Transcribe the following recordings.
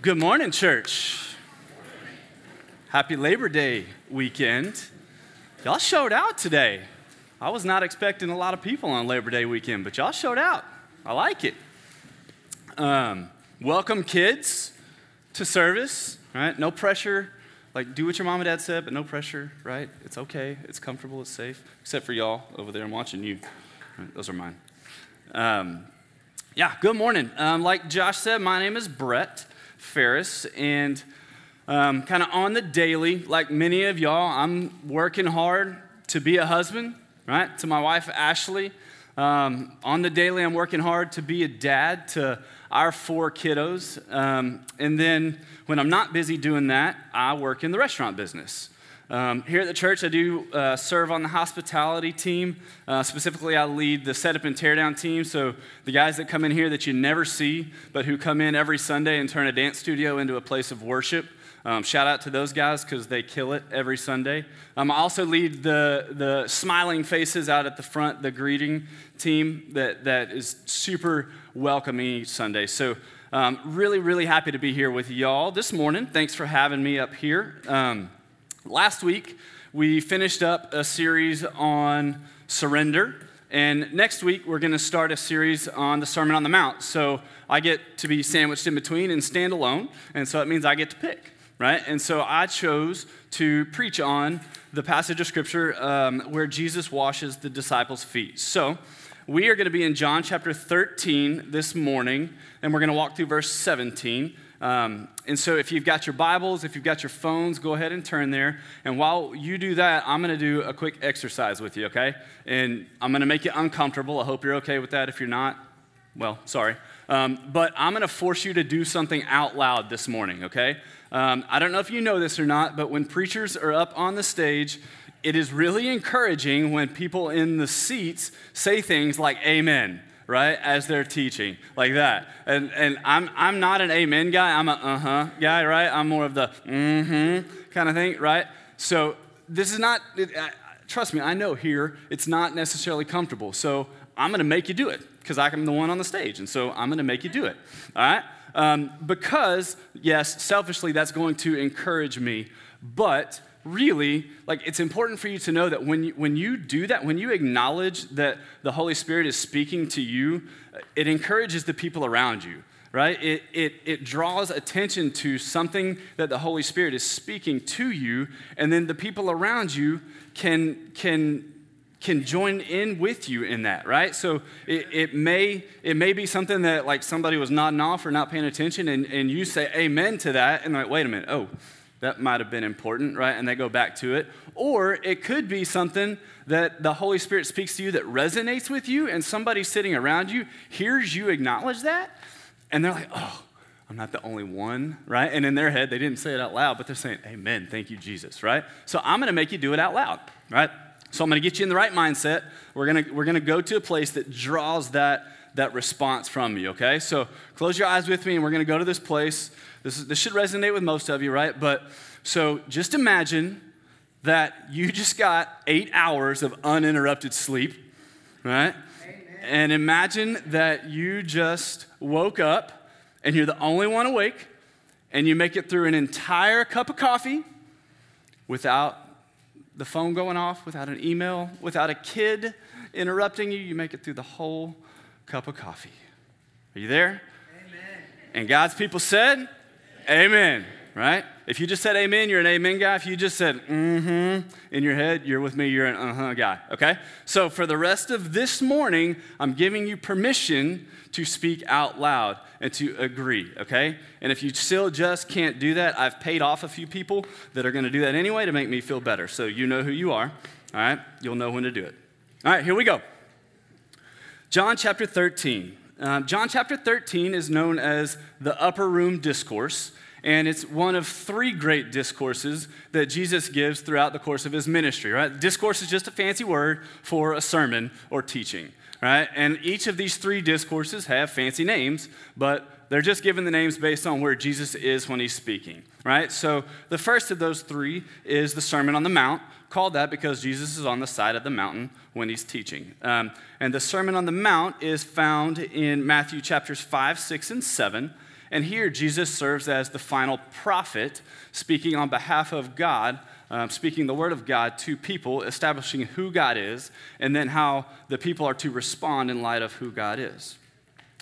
Good morning, church. Happy Labor Day weekend. Y'all showed out today. I was not expecting a lot of people on Labor Day weekend, but y'all showed out. I like it. Um, welcome, kids, to service. Right? No pressure. Like, do what your mom and dad said, but no pressure, right? It's okay. It's comfortable. It's safe. Except for y'all over there. I'm watching you. Right, those are mine. Um, yeah, good morning. Um, like Josh said, my name is Bret. Farris, and um, kind of on the daily, like many of y'all, I'm working hard to be a husband, right? To my wife, Ashley. Um, on the daily, I'm working hard to be a dad to our four kiddos. Um, and then when I'm not busy doing that, I work in the restaurant business. Um, here at the church, I do uh, serve on the hospitality team. Uh, specifically, I lead the setup and teardown team. So, the guys that come in here that you never see, but who come in every Sunday and turn a dance studio into a place of worship. Um, shout out to those guys because they kill it every Sunday. Um, I also lead the, the smiling faces out at the front, the greeting team that, that is super welcoming Sunday. So, um, really, really happy to be here with y'all this morning. Thanks for having me up here. Last week, we finished up a series on surrender. And next week, we're going to start a series on the Sermon on the Mount. So I get to be sandwiched in between and stand alone. And so it means I get to pick, right? And so I chose to preach on the passage of Scripture um, where Jesus washes the disciples' feet. So we are going to be in John chapter 13 this morning, and we're going to walk through verse 17. Um, and so, if you've got your Bibles, if you've got your phones, go ahead and turn there. And while you do that, I'm going to do a quick exercise with you, okay? And I'm going to make you uncomfortable. I hope you're okay with that. If you're not, well, sorry. Um, but I'm going to force you to do something out loud this morning, okay? Um, I don't know if you know this or not, but when preachers are up on the stage, it is really encouraging when people in the seats say things like, Amen right, as they're teaching, like that. And, and I'm, I'm not an amen guy, I'm a uh huh guy, right? I'm more of the mm hmm kind of thing, right? So this is not, it, uh, trust me, I know here it's not necessarily comfortable. So I'm going to make you do it because I'm the one on the stage. And so I'm going to make you do it, all right? Um, because, yes, selfishly, that's going to encourage me, but really, like, it's important for you to know that when you, when you do that, when you acknowledge that the Holy Spirit is speaking to you, it encourages the people around you, right? It, it, it draws attention to something that the Holy Spirit is speaking to you, and then the people around you can, can, can join in with you in that, right? So it, it, may, it may be something that, like, somebody was nodding off or not paying attention, and, and you say amen to that, and like, wait a minute, oh, that might have been important, right? And they go back to it. Or it could be something that the Holy Spirit speaks to you that resonates with you, and somebody sitting around you hears you acknowledge that, and they're like, oh, I'm not the only one, right? And in their head, they didn't say it out loud, but they're saying, Amen, thank you, Jesus, right? So I'm gonna make you do it out loud, right? So I'm gonna get you in the right mindset. We're gonna, we're gonna go to a place that draws that, that response from you, okay? So close your eyes with me, and we're gonna go to this place. This, is, this should resonate with most of you, right? But so just imagine that you just got eight hours of uninterrupted sleep, right? Amen. And imagine that you just woke up and you're the only one awake and you make it through an entire cup of coffee without the phone going off, without an email, without a kid interrupting you. You make it through the whole cup of coffee. Are you there? Amen. And God's people said, Amen, right? If you just said amen, you're an amen guy. If you just said mm-hmm in your head, you're with me, you're an uh-huh guy, okay? So for the rest of this morning, I'm giving you permission to speak out loud and to agree, okay? And if you still just can't do that, I've paid off a few people that are gonna do that anyway to make me feel better. So you know who you are, all right? You'll know when to do it. All right, here we go. John chapter 13. Um, John chapter 13 is known as the upper room discourse, and it's one of three great discourses that Jesus gives throughout the course of his ministry, right? Discourse is just a fancy word for a sermon or teaching, right? And each of these three discourses have fancy names, but they're just given the names based on where Jesus is when he's speaking, right? So the first of those three is the Sermon on the Mount, called that because Jesus is on the side of the mountain when he's teaching. Um, and the Sermon on the Mount is found in Matthew chapters 5, 6, and 7. And here, Jesus serves as the final prophet, speaking on behalf of God, um, speaking the word of God to people, establishing who God is, and then how the people are to respond in light of who God is.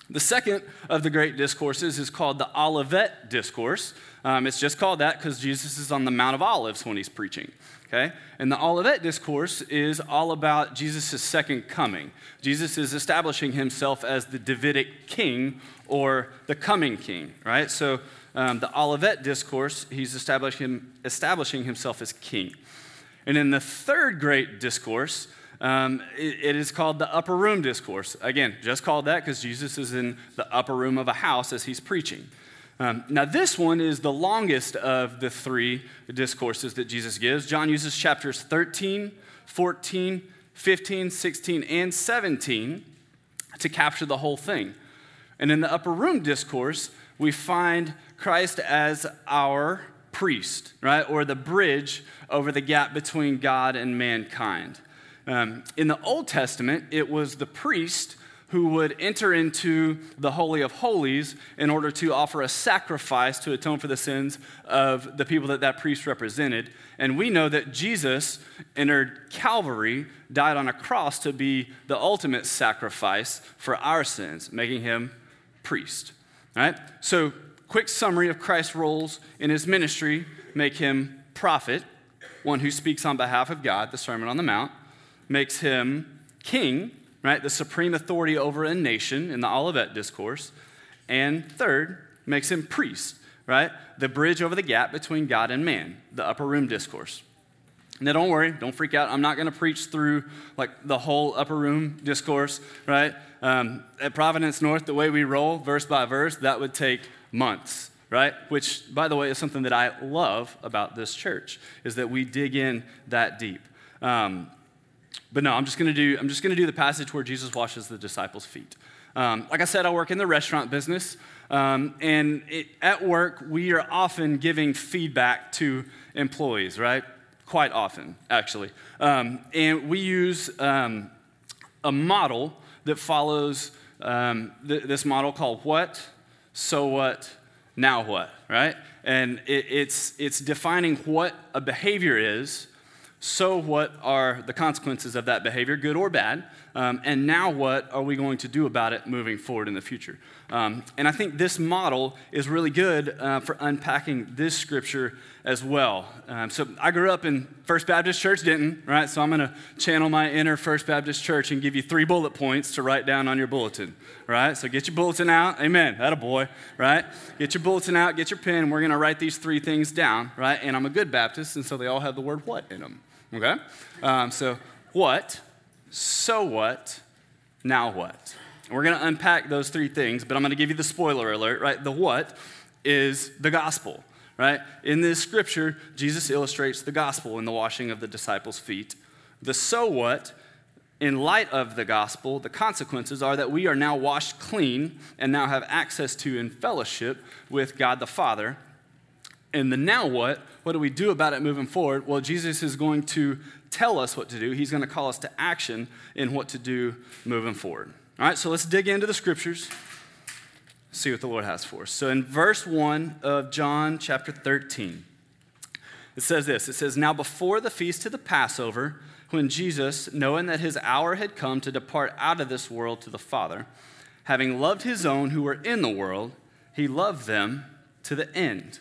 The second of the great discourses is called the Olivet Discourse. Um, it's just called that because Jesus is on the Mount of Olives when he's preaching. Okay? And the Olivet Discourse is all about Jesus' second coming. Jesus is establishing himself as the Davidic king or the coming king, right? So um, the Olivet Discourse, he's establishing, establishing himself as king. And in the third great discourse, um, it, it is called the upper room discourse. Again, just called that because Jesus is in the upper room of a house as he's preaching. Um, now, this one is the longest of the three discourses that Jesus gives. John uses chapters 13, 14, 15, 16, and 17 to capture the whole thing. And in the upper room discourse, we find Christ as our priest, right? Or the bridge over the gap between God and mankind. Um, in the Old Testament, it was the priest who would enter into the Holy of Holies in order to offer a sacrifice to atone for the sins of the people that that priest represented. And we know that Jesus entered Calvary, died on a cross to be the ultimate sacrifice for our sins, making him priest. All right? So, quick summary of Christ's roles in his ministry make him prophet, one who speaks on behalf of God, the Sermon on the Mount, makes him king, right? The supreme authority over a nation in the Olivet discourse. And third, makes him priest, right? The bridge over the gap between God and man, the upper room discourse. Now, don't worry, don't freak out. I'm not going to preach through like the whole upper room discourse, right? Um, at Providence North, the way we roll, verse by verse, that would take months, right? Which, by the way, is something that I love about this church, is that we dig in that deep. Um, but no, I'm just to do I'm just to do the passage where Jesus washes the disciples' feet. Um, like I said, I work in the restaurant business, um, and it, at work we are often giving feedback to employees, right? Quite often, actually, um, and we use um, a model that follows um, th- this model called what, so what, now what, right? And it, it's it's defining what a behavior is so, what are the consequences of that behavior, good or bad? Um, and now, what are we going to do about it moving forward in the future? Um, and I think this model is really good uh, for unpacking this scripture as well. Um, so, I grew up in First Baptist Church, Denton, right? So, I'm going to channel my inner First Baptist Church and give you three bullet points to write down on your bulletin, right? So, get your bulletin out. Amen. That a boy, right? Get your bulletin out, get your pen. We're going to write these three things down, right? And I'm a good Baptist, and so they all have the word what in them. Okay? Um, so, what, so what, now what? We're going to unpack those three things, but I'm going to give you the spoiler alert, right? The what is the gospel, right? In this scripture, Jesus illustrates the gospel in the washing of the disciples' feet. The so what, in light of the gospel, the consequences are that we are now washed clean and now have access to and fellowship with God the Father. And the now what, what do we do about it moving forward? Well, Jesus is going to tell us what to do. He's going to call us to action in what to do moving forward. All right, so let's dig into the scriptures, see what the Lord has for us. So in verse 1 of John chapter 13, it says this It says, Now before the feast of the Passover, when Jesus, knowing that his hour had come to depart out of this world to the Father, having loved his own who were in the world, he loved them to the end.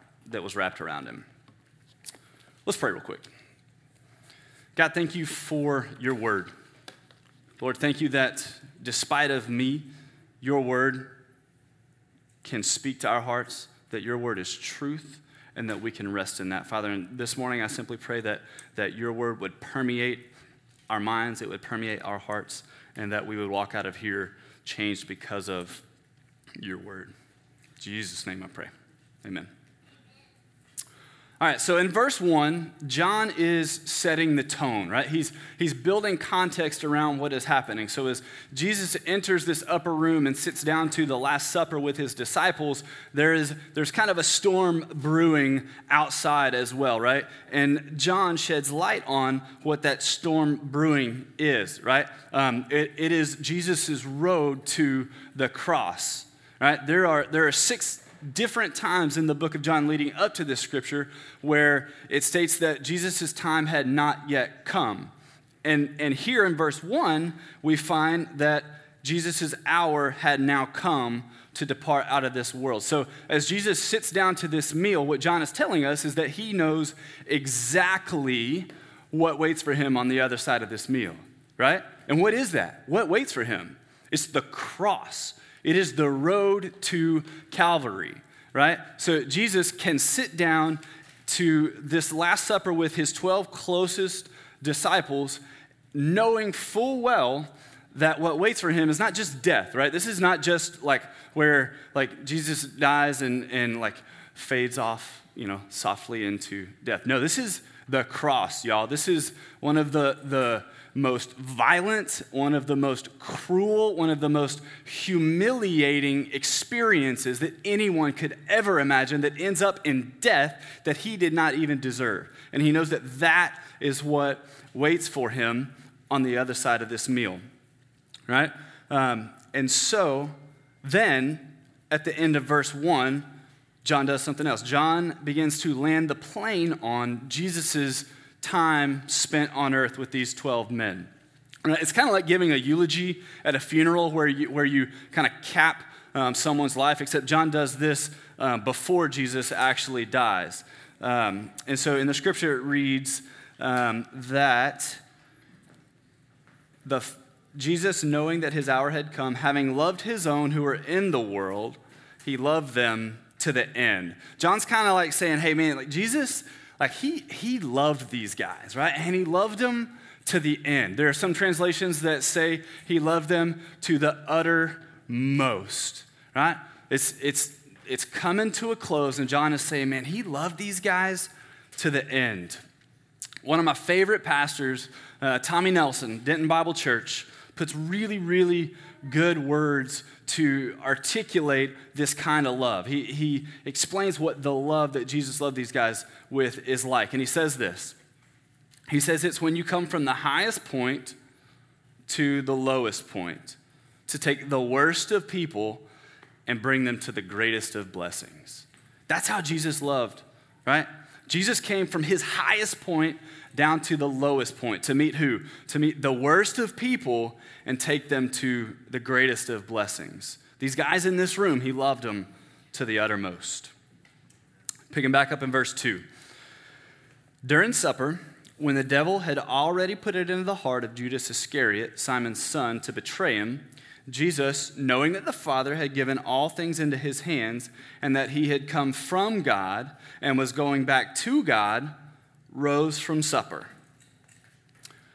that was wrapped around him. Let's pray real quick. God, thank you for your word. Lord, thank you that despite of me, your word can speak to our hearts, that your word is truth, and that we can rest in that. Father, and this morning I simply pray that, that your word would permeate our minds, it would permeate our hearts, and that we would walk out of here changed because of your word. Jesus' name I pray. Amen. All right, so in verse 1, John is setting the tone, right? He's, he's building context around what is happening. So as Jesus enters this upper room and sits down to the Last Supper with his disciples, there is, there's kind of a storm brewing outside as well, right? And John sheds light on what that storm brewing is, right? Um, it, it is Jesus' road to the cross, right? There are, there are six different times in the book of John leading up to this scripture where it states that Jesus' time had not yet come. And, and here in verse 1, we find that Jesus' hour had now come to depart out of this world. So, as Jesus sits down to this meal, what John is telling us is that he knows exactly what waits for him on the other side of this meal, right? And what is that? What waits for him? It's the cross. It is the road to Calvary, right? So Jesus can sit down to this Last Supper with his 12 closest disciples, knowing full well that what waits for him is not just death, right? This is not just like where like Jesus dies and, and like fades off, you know, softly into death. No, this is the cross, y'all. This is one of the, the most violent, one of the most cruel, one of the most humiliating experiences that anyone could ever imagine that ends up in death that he did not even deserve. And he knows that that is what waits for him on the other side of this meal, right? Um, and so then, at the end of verse 1, John does something else. John begins to land the plane on Jesus' time spent on earth with these 12 men. It's kind of like giving a eulogy at a funeral where you, where you kind of cap um, someone's life, except John does this um, before Jesus actually dies. Um, and so in the scripture, it reads um, that the, Jesus, knowing that his hour had come, having loved his own who were in the world, he loved them to the end. John's kind of like saying, hey, man, like Jesus like he, he loved these guys, right? And he loved them to the end. There are some translations that say he loved them to the uttermost, right? It's, it's, it's coming to a close, and John is saying, man, he loved these guys to the end. One of my favorite pastors, uh, Tommy Nelson, Denton Bible Church, puts really, really good words to articulate this kind of love. He, he explains what the love that Jesus loved these guys with is like. And he says this He says it's when you come from the highest point to the lowest point, to take the worst of people and bring them to the greatest of blessings. That's how Jesus loved, right? Jesus came from his highest point down to the lowest point to meet who? To meet the worst of people and take them to the greatest of blessings. These guys in this room, he loved them to the uttermost. Picking back up in verse 2. During supper, when the devil had already put it into the heart of Judas Iscariot, Simon's son, to betray him, Jesus, knowing that the Father had given all things into his hands and that he had come from God and was going back to God, rose from supper.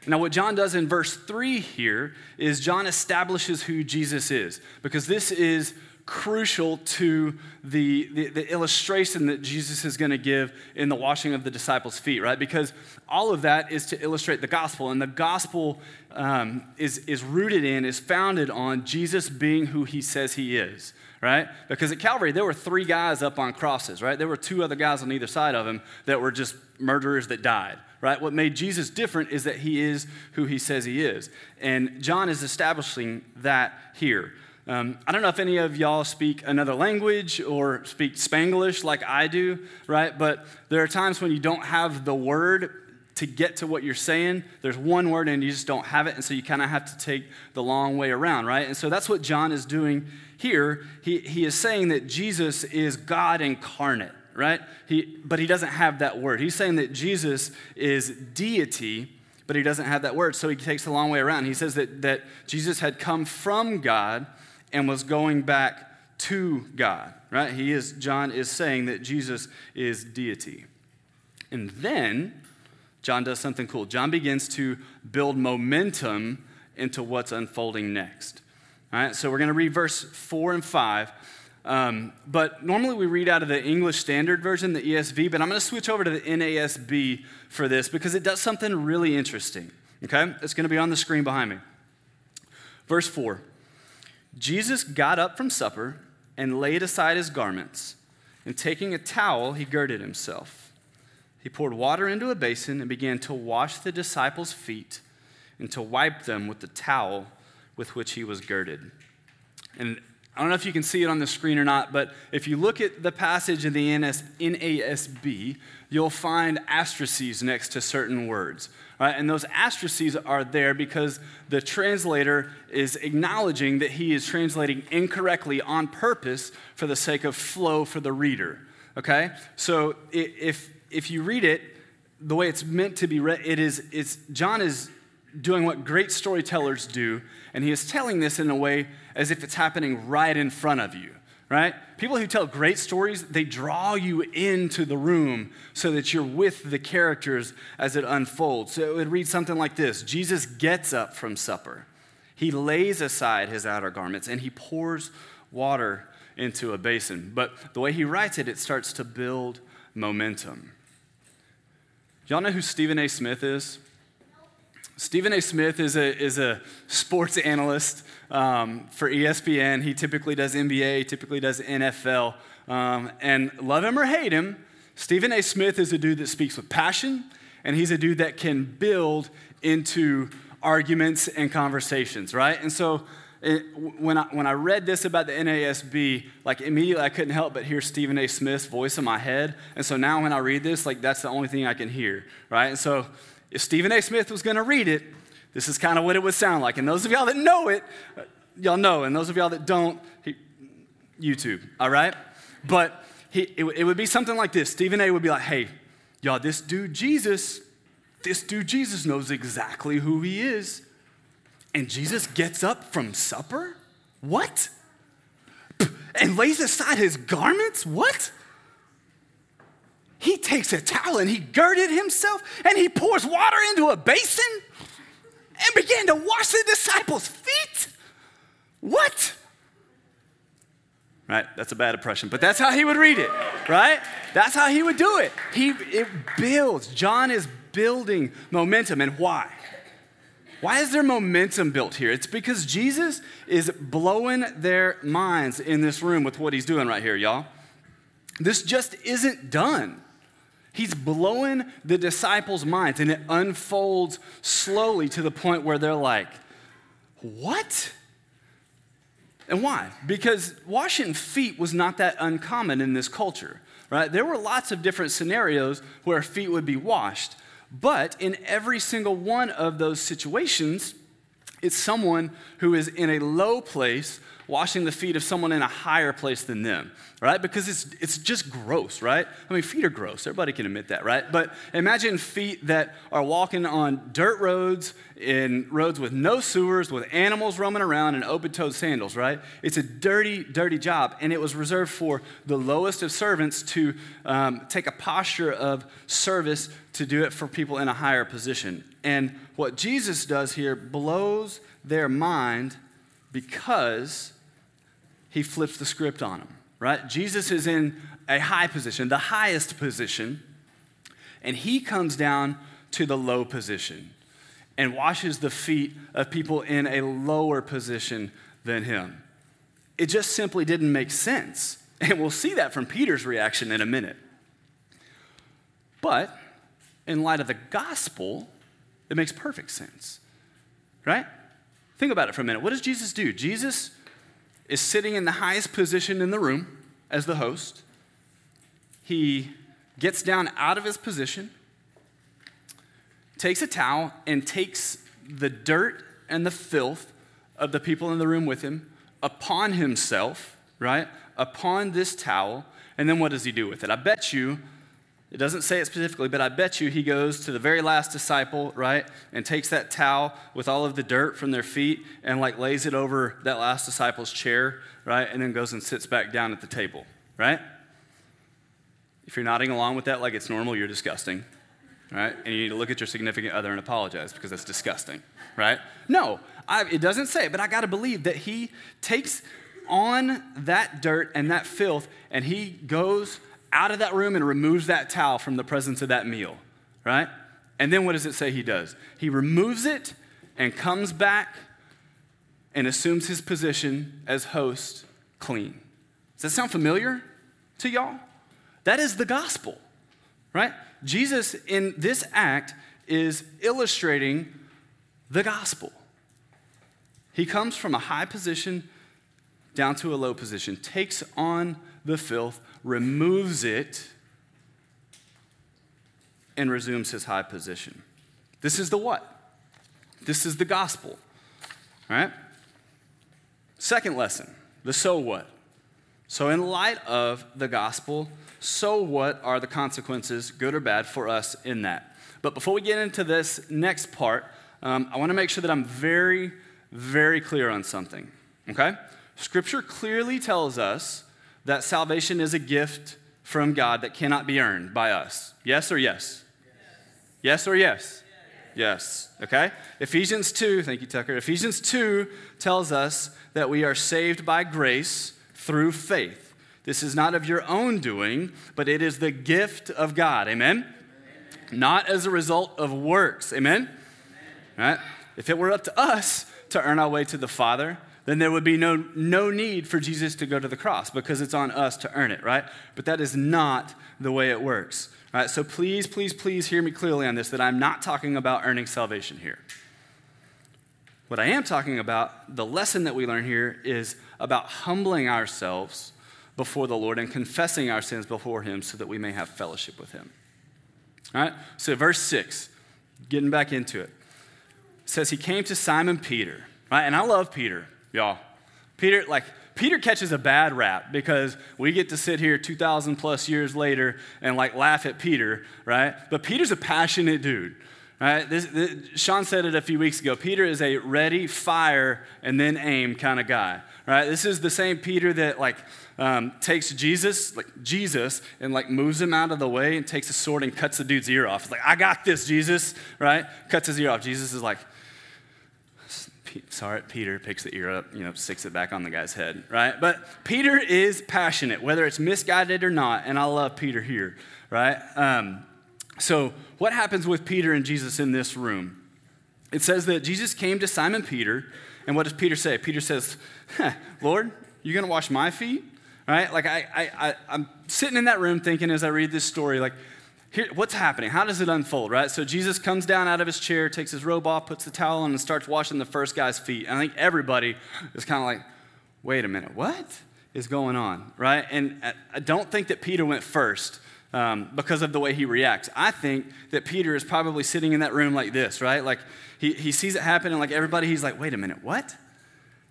Now, what John does in verse 3 here is John establishes who Jesus is, because this is crucial to the, the, the, illustration that Jesus is going to give in the washing of the disciples' feet, right? Because all of that is to illustrate the gospel, and the gospel um, is, is rooted in, is founded on Jesus being who he says he is, right? Because at Calvary, there were three guys up on crosses, right? There were two other guys on either side of him that were just murderers that died right? What made Jesus different is that he is who he says he is. And John is establishing that here. Um, I don't know if any of y'all speak another language or speak Spanglish like I do, right? But there are times when you don't have the word to get to what you're saying. There's one word and you just don't have it, and so you kind of have to take the long way around, right? And so that's what John is doing here. He, he is saying that Jesus is God incarnate right? He, but he doesn't have that word. He's saying that Jesus is deity, but he doesn't have that word. So he takes a long way around. He says that, that Jesus had come from God and was going back to God, right? He is, John is saying that Jesus is deity. And then John does something cool. John begins to build momentum into what's unfolding next. All right, so we're going to read verse 4 and 5. Um, but normally we read out of the English Standard Version, the ESV, but I'm going to switch over to the NASB for this because it does something really interesting. Okay? It's going to be on the screen behind me. Verse 4 Jesus got up from supper and laid aside his garments, and taking a towel, he girded himself. He poured water into a basin and began to wash the disciples' feet and to wipe them with the towel with which he was girded. And I don't know if you can see it on the screen or not, but if you look at the passage in the NASB, you'll find asterisks next to certain words. Right? And those asterisks are there because the translator is acknowledging that he is translating incorrectly on purpose for the sake of flow for the reader. Okay? So if, if you read it the way it's meant to be read, it is, it's, John is doing what great storytellers do, and he is telling this in a way as if it's happening right in front of you right? People who tell great stories, they draw you into the room so that you're with the characters as it unfolds. So it would read something like this Jesus gets up from supper, he lays aside his outer garments, and he pours water into a basin. But the way he writes it, it starts to build momentum. Y'all know who Stephen A. Smith is? Stephen A. Smith is a, is a sports analyst um, for ESPN. He typically does NBA, typically does NFL. Um, and love him or hate him, Stephen A. Smith is a dude that speaks with passion, and he's a dude that can build into arguments and conversations, right? And so it, when, I, when I read this about the NASB, like immediately I couldn't help but hear Stephen A. Smith's voice in my head. And so now when I read this, like that's the only thing I can hear, right? And so if Stephen A. Smith was going to read it, this is kind of what it would sound like. And those of y'all that know it, uh, y'all know. And those of y'all that don't, he, YouTube, all right? But he, it, it would be something like this Stephen A. would be like, hey, y'all, this dude Jesus, this dude Jesus knows exactly who he is. And Jesus gets up from supper? What? And lays aside his garments? What? He takes a towel and he girded himself and he pours water into a basin and began to wash the disciples' feet. What? Right? That's a bad impression, but that's how he would read it, right? That's how he would do it. He it builds. John is building momentum and why? Why is there momentum built here? It's because Jesus is blowing their minds in this room with what he's doing right here, y'all. This just isn't done. He's blowing the disciples' minds, and it unfolds slowly to the point where they're like, What? And why? Because washing feet was not that uncommon in this culture, right? There were lots of different scenarios where feet would be washed, but in every single one of those situations, it's someone who is in a low place washing the feet of someone in a higher place than them, right? Because it's, it's just gross, right? I mean, feet are gross. Everybody can admit that, right? But imagine feet that are walking on dirt roads, in roads with no sewers, with animals roaming around, in open toed sandals, right? It's a dirty, dirty job. And it was reserved for the lowest of servants to um, take a posture of service to do it for people in a higher position. And what Jesus does here blows their mind because he flips the script on them, right? Jesus is in a high position, the highest position, and he comes down to the low position and washes the feet of people in a lower position than him. It just simply didn't make sense. And we'll see that from Peter's reaction in a minute. But in light of the gospel, it makes perfect sense, right? Think about it for a minute. What does Jesus do? Jesus is sitting in the highest position in the room as the host. He gets down out of his position, takes a towel, and takes the dirt and the filth of the people in the room with him upon himself, right? Upon this towel. And then what does he do with it? I bet you it doesn't say it specifically, but I bet you he goes to the very last disciple, right, and takes that towel with all of the dirt from their feet and like lays it over that last disciple's chair, right, and then goes and sits back down at the table, right? If you're nodding along with that like it's normal, you're disgusting, right? And you need to look at your significant other and apologize because that's disgusting, right? No, I, it doesn't say it, but I got to believe that he takes on that dirt and that filth, and he goes out of that room and removes that towel from the presence of that meal, right? And then what does it say he does? He removes it and comes back and assumes his position as host clean. Does that sound familiar to y'all? That is the gospel, right? Jesus in this act is illustrating the gospel. He comes from a high position down to a low position, takes on the filth, removes it, and resumes his high position. This is the what? This is the gospel. All right? Second lesson the so what. So, in light of the gospel, so what are the consequences, good or bad, for us in that? But before we get into this next part, um, I want to make sure that I'm very, very clear on something, okay? Scripture clearly tells us that salvation is a gift from God that cannot be earned by us. Yes or yes? Yes, yes or yes? Yes. Okay? Ephesians 2, thank you, Tucker. Ephesians 2 tells us that we are saved by grace through faith. This is not of your own doing, but it is the gift of God. Amen? Amen. Not as a result of works. Amen? Amen? Right? If it were up to us to earn our way to the Father, then there would be no, no need for Jesus to go to the cross because it's on us to earn it, right? But that is not the way it works. Right, so please, please, please hear me clearly on this that I'm not talking about earning salvation here. What I am talking about, the lesson that we learn here is about humbling ourselves before the Lord and confessing our sins before Him so that we may have fellowship with Him. All right? So, verse 6, getting back into it, says, He came to Simon Peter, right? And I love Peter, y'all. Peter, like, Peter catches a bad rap because we get to sit here 2,000 plus years later and like laugh at Peter, right? But Peter's a passionate dude. Right? This, this, Sean said it a few weeks ago. Peter is a ready, fire, and then aim kind of guy. Right? This is the same Peter that like um, takes Jesus, like Jesus, and like moves him out of the way and takes a sword and cuts the dude's ear off. It's like, I got this, Jesus. Right? Cuts his ear off. Jesus is like, sorry, Peter picks the ear up, you know, sticks it back on the guy's head, right? But Peter is passionate, whether it's misguided or not, and I love Peter here, right? Um, so, what happens with Peter and Jesus in this room? It says that Jesus came to Simon Peter, and what does Peter say? Peter says, Lord, you're going to wash my feet? Right? Like, I, I, I, I'm sitting in that room thinking as I read this story, like, here, what's happening? How does it unfold, right? So Jesus comes down out of his chair, takes his robe off, puts the towel on, and starts washing the first guy's feet. And I think everybody is kind of like, wait a minute, what is going on, right? And I don't think that Peter went first um, because of the way he reacts. I think that Peter is probably sitting in that room like this, right? Like he, he sees it happen, and like everybody, he's like, wait a minute, what?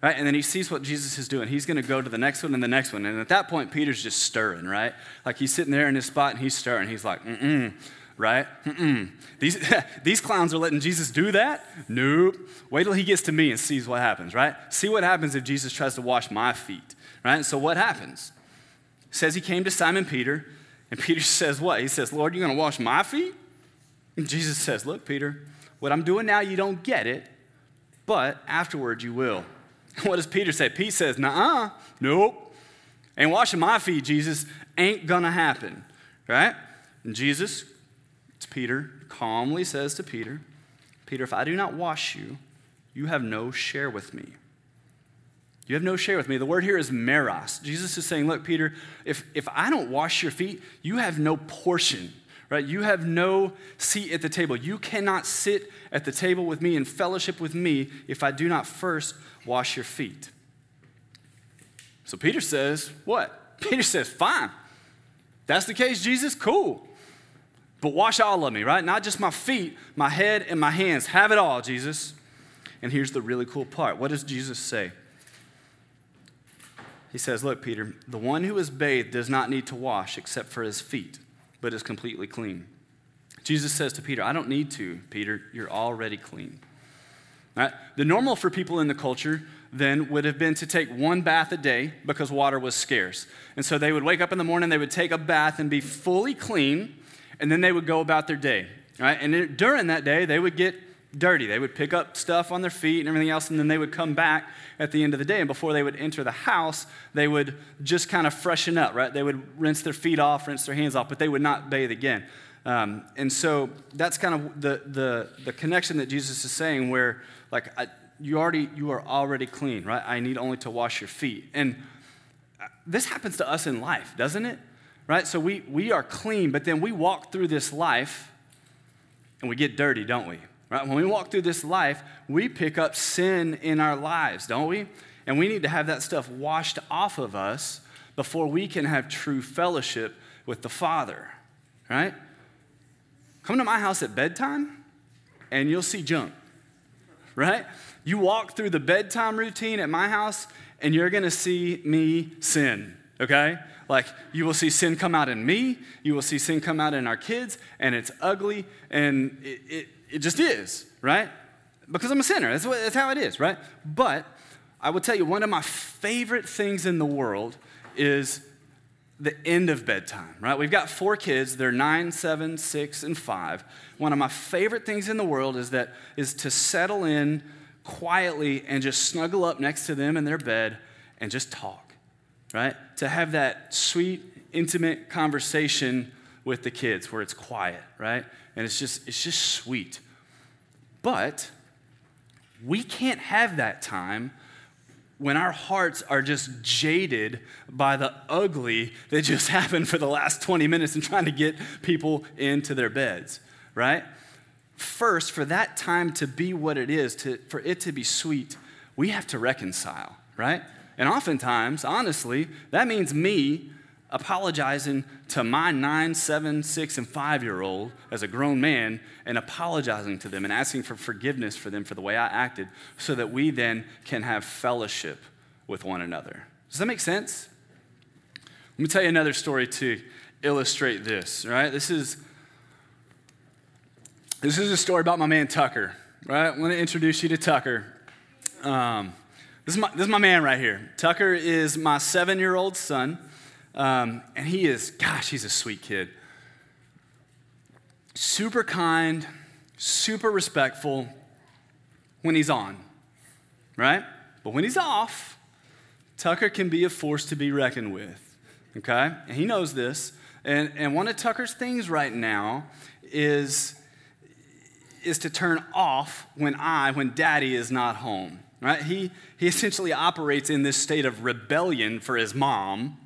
Right? And then he sees what Jesus is doing. He's going to go to the next one and the next one. And at that point, Peter's just stirring, right? Like he's sitting there in his spot and he's stirring. He's like, mm mm, right? Mm-mm. These, these clowns are letting Jesus do that? Nope. Wait till he gets to me and sees what happens, right? See what happens if Jesus tries to wash my feet, right? So what happens? It says he came to Simon Peter and Peter says, What? He says, Lord, you're going to wash my feet? And Jesus says, Look, Peter, what I'm doing now, you don't get it, but afterwards you will. What does Peter say? Pete says, Nah, nope. Ain't washing my feet, Jesus. Ain't gonna happen. Right? And Jesus, it's Peter, calmly says to Peter, Peter, if I do not wash you, you have no share with me. You have no share with me. The word here is meros. Jesus is saying, Look, Peter, if, if I don't wash your feet, you have no portion, right? You have no seat at the table. You cannot sit at the table with me and fellowship with me if I do not first wash your feet. So Peter says, What? Peter says, Fine. That's the case, Jesus, cool. But wash all of me, right? Not just my feet, my head, and my hands. Have it all, Jesus. And here's the really cool part. What does Jesus say? He says, Look, Peter, the one who is bathed does not need to wash except for his feet, but is completely clean. Jesus says to Peter, I don't need to, Peter, you're already clean. Right? The normal for people in the culture then would have been to take one bath a day because water was scarce. And so they would wake up in the morning, they would take a bath and be fully clean, and then they would go about their day. Right? And during that day, they would get dirty. They would pick up stuff on their feet and everything else, and then they would come back at the end of the day. And before they would enter the house, they would just kind of freshen up, right? They would rinse their feet off, rinse their hands off, but they would not bathe again. Um, and so that's kind of the, the, the connection that Jesus is saying, where like I, you already you are already clean, right? I need only to wash your feet. And uh, this happens to us in life, doesn't it? Right? So we we are clean, but then we walk through this life and we get dirty, don't we? Right? When we walk through this life, we pick up sin in our lives, don't we? And we need to have that stuff washed off of us before we can have true fellowship with the Father, right? Come to my house at bedtime and you'll see junk, right? You walk through the bedtime routine at my house and you're gonna see me sin, okay? Like you will see sin come out in me, you will see sin come out in our kids, and it's ugly, and it, it, it just is, right? Because I'm a sinner. That's, what, that's how it is, right? But I will tell you, one of my favorite things in the world is the end of bedtime, right? We've got four kids. They're nine, seven, six, and five. One of my favorite things in the world is that is to settle in quietly and just snuggle up next to them in their bed and just talk, right? To have that sweet, intimate conversation with the kids where it's quiet, right? And it's just it's just sweet. But we can't have that time when our hearts are just jaded by the ugly that just happened for the last 20 minutes and trying to get people into their beds, right? First, for that time to be what it is, to, for it to be sweet, we have to reconcile, right? And oftentimes, honestly, that means me apologizing to my nine, seven, six, and five year old as a grown man and apologizing to them and asking for forgiveness for them for the way I acted so that we then can have fellowship with one another. Does that make sense? Let me tell you another story to illustrate this, right? This is this is a story about my man Tucker, right? I want to introduce you to Tucker. Um, this, is my, this is my man right here. Tucker is my seven year old son. Um, and he is, gosh, he's a sweet kid. Super kind, super respectful when he's on, right? But when he's off, Tucker can be a force to be reckoned with, okay? And he knows this. And, and one of Tucker's things right now is, is to turn off when I, when daddy is not home, right? He, he essentially operates in this state of rebellion for his mom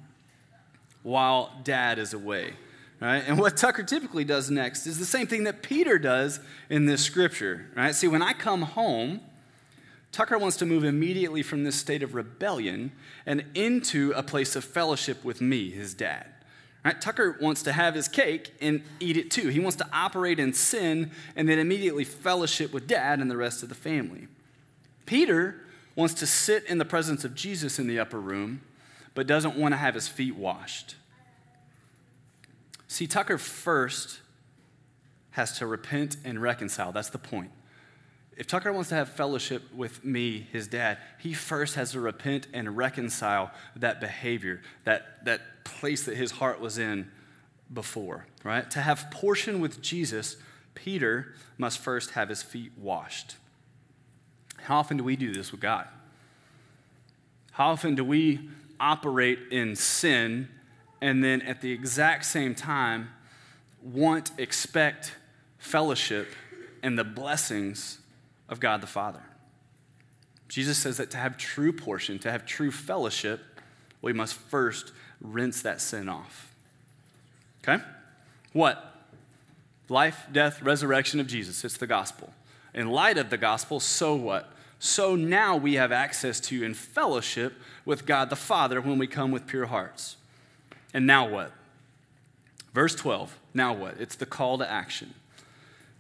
while dad is away. Right? And what Tucker typically does next is the same thing that Peter does in this scripture. Right? See, when I come home, Tucker wants to move immediately from this state of rebellion and into a place of fellowship with me, his dad. Right? Tucker wants to have his cake and eat it too. He wants to operate in sin and then immediately fellowship with dad and the rest of the family. Peter wants to sit in the presence of Jesus in the upper room but doesn't want to have his feet washed. See, Tucker first has to repent and reconcile. That's the point. If Tucker wants to have fellowship with me, his dad, he first has to repent and reconcile that behavior, that, that place that his heart was in before, right? To have portion with Jesus, Peter must first have his feet washed. How often do we do this with God? How often do we operate in sin and then at the exact same time want, expect fellowship and the blessings of God the Father. Jesus says that to have true portion, to have true fellowship, we must first rinse that sin off. Okay? What? Life, death, resurrection of Jesus. It's the gospel. In light of the gospel, so what? So now we have access to and fellowship with God the Father when we come with pure hearts. And now what? Verse 12. Now what? It's the call to action.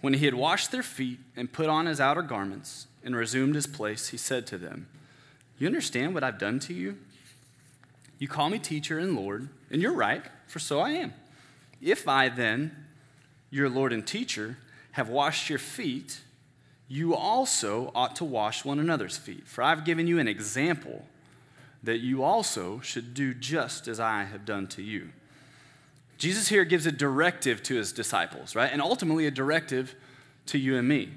When he had washed their feet and put on his outer garments and resumed his place, he said to them, You understand what I've done to you? You call me teacher and Lord, and you're right, for so I am. If I then, your Lord and teacher, have washed your feet, you also ought to wash one another's feet. For I've given you an example that you also should do just as I have done to you. Jesus here gives a directive to his disciples, right? And ultimately a directive to you and me.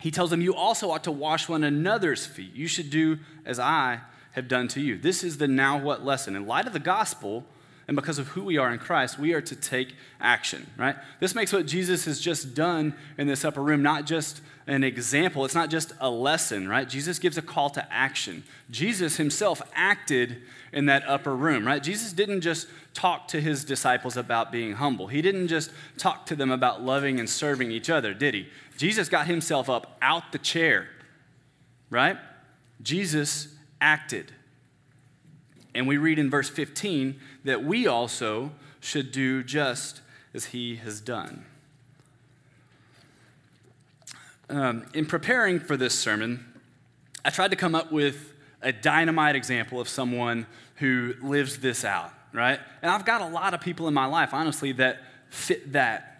he tells them, You also ought to wash one another's feet. You should do as I have done to you. This is the now what lesson. In light of the gospel, and because of who we are in Christ, we are to take action, right? This makes what Jesus has just done in this upper room not just an example, it's not just a lesson, right? Jesus gives a call to action. Jesus himself acted in that upper room, right? Jesus didn't just talk to his disciples about being humble. He didn't just talk to them about loving and serving each other, did he? Jesus got himself up out the chair, right? Jesus acted. And we read in verse 15 that we also should do just as he has done. Um, in preparing for this sermon, I tried to come up with a dynamite example of someone who lives this out, right? And I've got a lot of people in my life, honestly, that fit that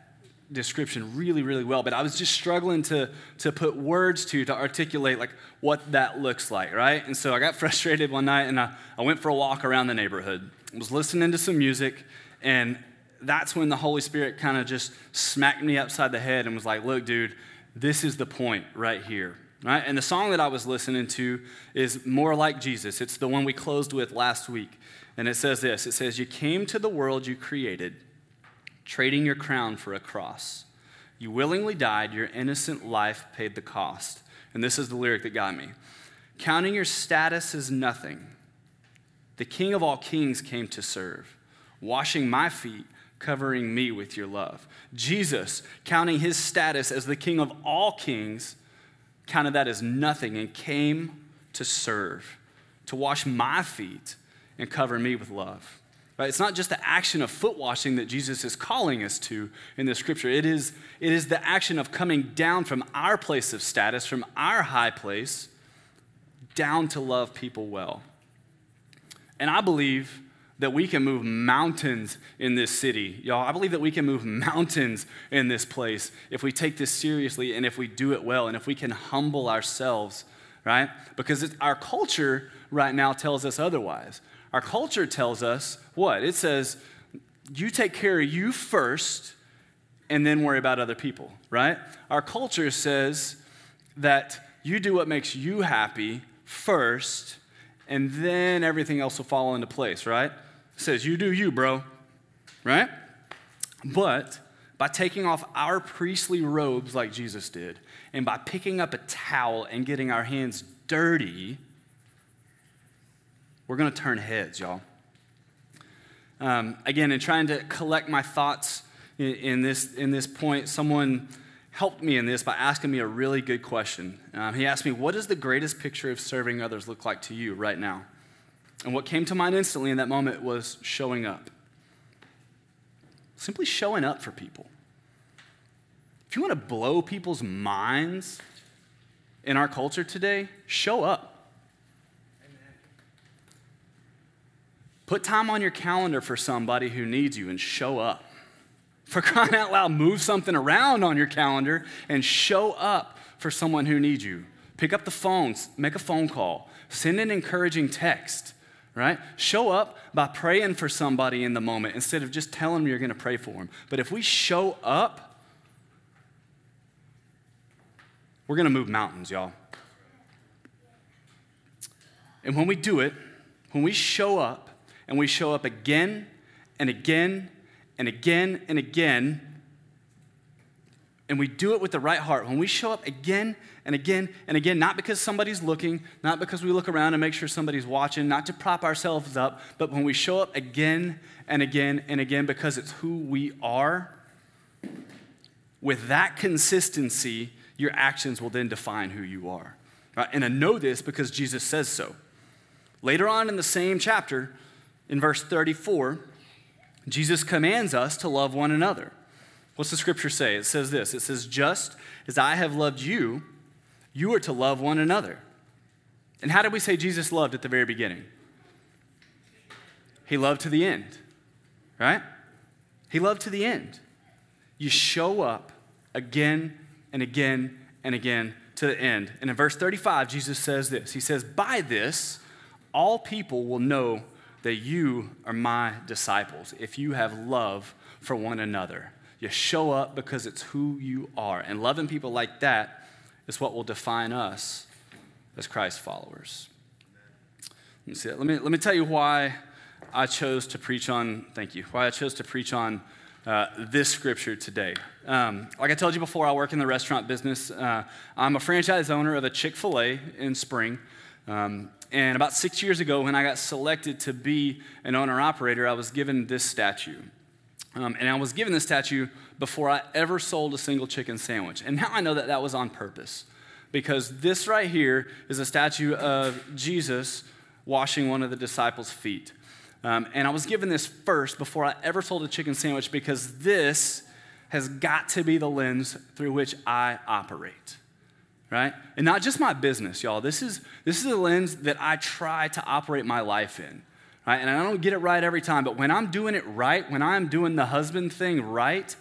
description really, really well, but I was just struggling to, to put words to, to articulate like what that looks like, right? And so I got frustrated one night and I, I went for a walk around the neighborhood. I was listening to some music, and that's when the Holy Spirit kind of just smacked me upside the head and was like, look, dude, this is the point right here. Right? And the song that I was listening to is More Like Jesus. It's the one we closed with last week. And it says this It says, You came to the world you created trading your crown for a cross. You willingly died, your innocent life paid the cost. And this is the lyric that got me. Counting your status as nothing, the King of all kings came to serve, washing my feet, covering me with your love. Jesus, counting his status as the King of all kings, counted that as nothing and came to serve, to wash my feet and cover me with love. Right? It's not just the action of foot washing that Jesus is calling us to in the scripture. It is, it is the action of coming down from our place of status, from our high place, down to love people well. And I believe that we can move mountains in this city. Y'all, I believe that we can move mountains in this place if we take this seriously and if we do it well and if we can humble ourselves, right? Because our culture right now tells us otherwise. Our culture tells us what? It says, you take care of you first and then worry about other people, right? Our culture says that you do what makes you happy first and then everything else will fall into place, right? It says, you do you, bro, right? But by taking off our priestly robes like Jesus did, and by picking up a towel and getting our hands dirty, we're going to turn heads, y'all. Um, again, in trying to collect my thoughts in, in, this, in this point, someone helped me in this by asking me a really good question. Um, he asked me, What does the greatest picture of serving others look like to you right now? And what came to mind instantly in that moment was showing up. Simply showing up for people. If you want to blow people's minds in our culture today, show up. Put time on your calendar for somebody who needs you and show up. For crying out loud, move something around on your calendar and show up for someone who needs you. Pick up the phone, make a phone call, send an encouraging text, right? Show up by praying for somebody in the moment instead of just telling them you're going to pray for them. But if we show up, we're going to move mountains, y'all. And when we do it, when we show up, and we show up again and again and again and again, and we do it with the right heart, when we show up again and again and again, not because somebody's looking, not because we look around and make sure somebody's watching, not to prop ourselves up, but when we show up again and again and again because it's who we are, with that consistency, your actions will then define who you are. Right? And I know this because Jesus says so. Later on in the same chapter, in verse 34, Jesus commands us to love one another. What's the scripture say? It says this it says, Just as I have loved you, you are to love one another. And how did we say Jesus loved at the very beginning? He loved to the end, right? He loved to the end. You show up again and again and again to the end. And in verse 35, Jesus says this He says, By this, all people will know that you are my disciples if you have love for one another. You show up because it's who you are. And loving people like that is what will define us as Christ followers. Let me, see Let me, let me tell you why I chose to preach on, thank you, why I chose to preach on uh, this scripture today. Um, like I told you before, I work in the restaurant business. Uh, I'm a franchise owner of a Chick fil A in Spring. Um, and about six years ago, when I got selected to be an owner operator, I was given this statue. Um, and I was given this statue before I ever sold a single chicken sandwich. And now I know that that was on purpose because this right here is a statue of Jesus washing one of the disciples' feet. Um, and I was given this first before I ever sold a chicken sandwich because this has got to be the lens through which I operate, right? And not just my business, y'all. This is, this is the lens that I try to operate my life in, right? And I don't get it right every time, but when I'm doing it right, when I'm doing the husband thing right,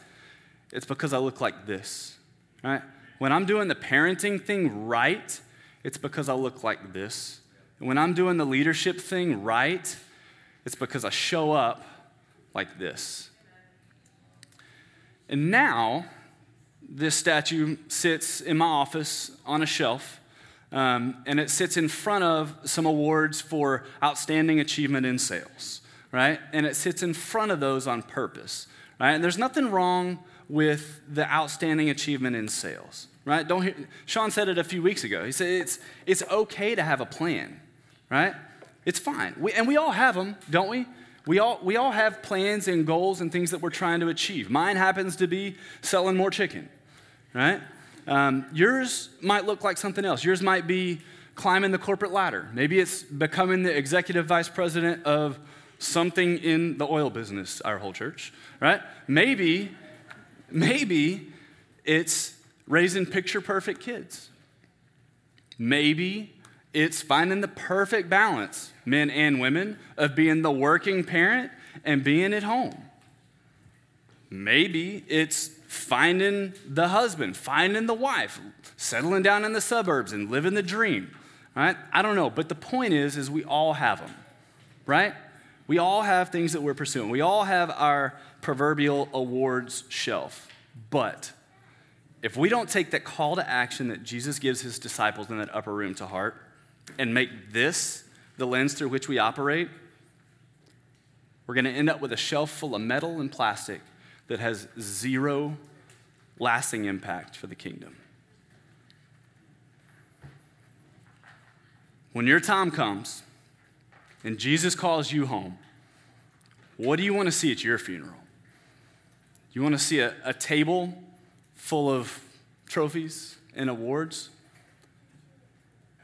it's because I look like this, right? When I'm doing the parenting thing right, it's because I look like this. when I'm doing the leadership thing right, it's because I show up like this. And now, this statue sits in my office on a shelf, um, and it sits in front of some awards for outstanding achievement in sales, right? And it sits in front of those on purpose, right? And there's nothing wrong with the outstanding achievement in sales, right? Don't hear, Sean said it a few weeks ago. He said it's, it's okay to have a plan, right? It's fine. We, and we all have them, don't we? We all, we all have plans and goals and things that we're trying to achieve. Mine happens to be selling more chicken, right? Um, yours might look like something else. Yours might be climbing the corporate ladder. Maybe it's becoming the executive vice president of something in the oil business, our whole church, right? Maybe, maybe it's raising picture perfect kids. Maybe it's finding the perfect balance, men and women, of being the working parent and being at home. Maybe it's finding the husband, finding the wife, settling down in the suburbs and living the dream. Right? I don't know, but the point is is we all have them. Right? We all have things that we're pursuing. We all have our proverbial awards shelf. But if we don't take that call to action that Jesus gives his disciples in that upper room to heart, and make this the lens through which we operate, we're going to end up with a shelf full of metal and plastic that has zero lasting impact for the kingdom. When your time comes and Jesus calls you home, what do you want to see at your funeral? You want to see a, a table full of trophies and awards?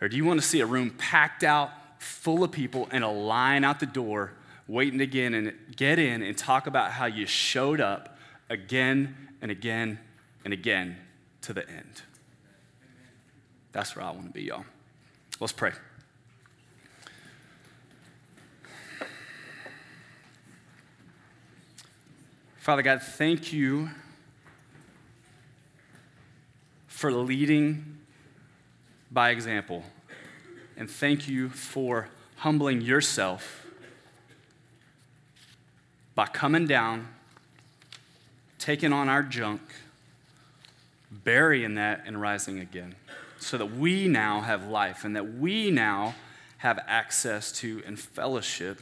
Or do you want to see a room packed out, full of people, and a line out the door waiting to get in, get in and talk about how you showed up again and again and again to the end? That's where I want to be, y'all. Let's pray. Father God, thank you for leading by example. And thank you for humbling yourself by coming down, taking on our junk, burying that, and rising again. So that we now have life and that we now have access to and fellowship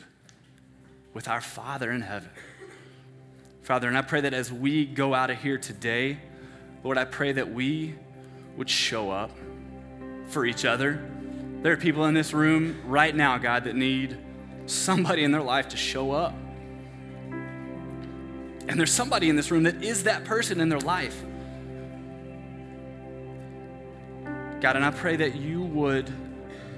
with our Father in heaven. Father, and I pray that as we go out of here today, Lord, I pray that we would show up for each other. There are people in this room right now, God, that need somebody in their life to show up. And there's somebody in this room that is that person in their life. God, and I pray that you would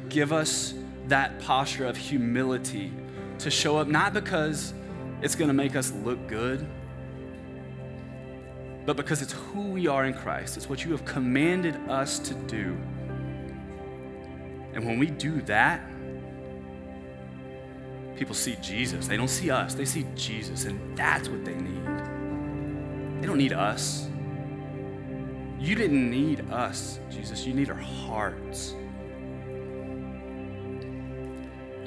give us that posture of humility to show up, not because it's going to make us look good, but because it's who we are in Christ. It's what you have commanded us to do. And when we do that, people see Jesus. They don't see us, they see Jesus, and that's what they need. They don't need us. You didn't need us, Jesus. You need our hearts.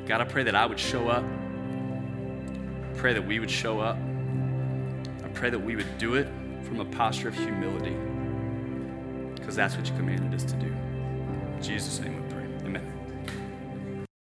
God, I pray that I would show up. Pray that we would show up. I pray that we would do it from a posture of humility. because that's what you commanded us to do. In Jesus' name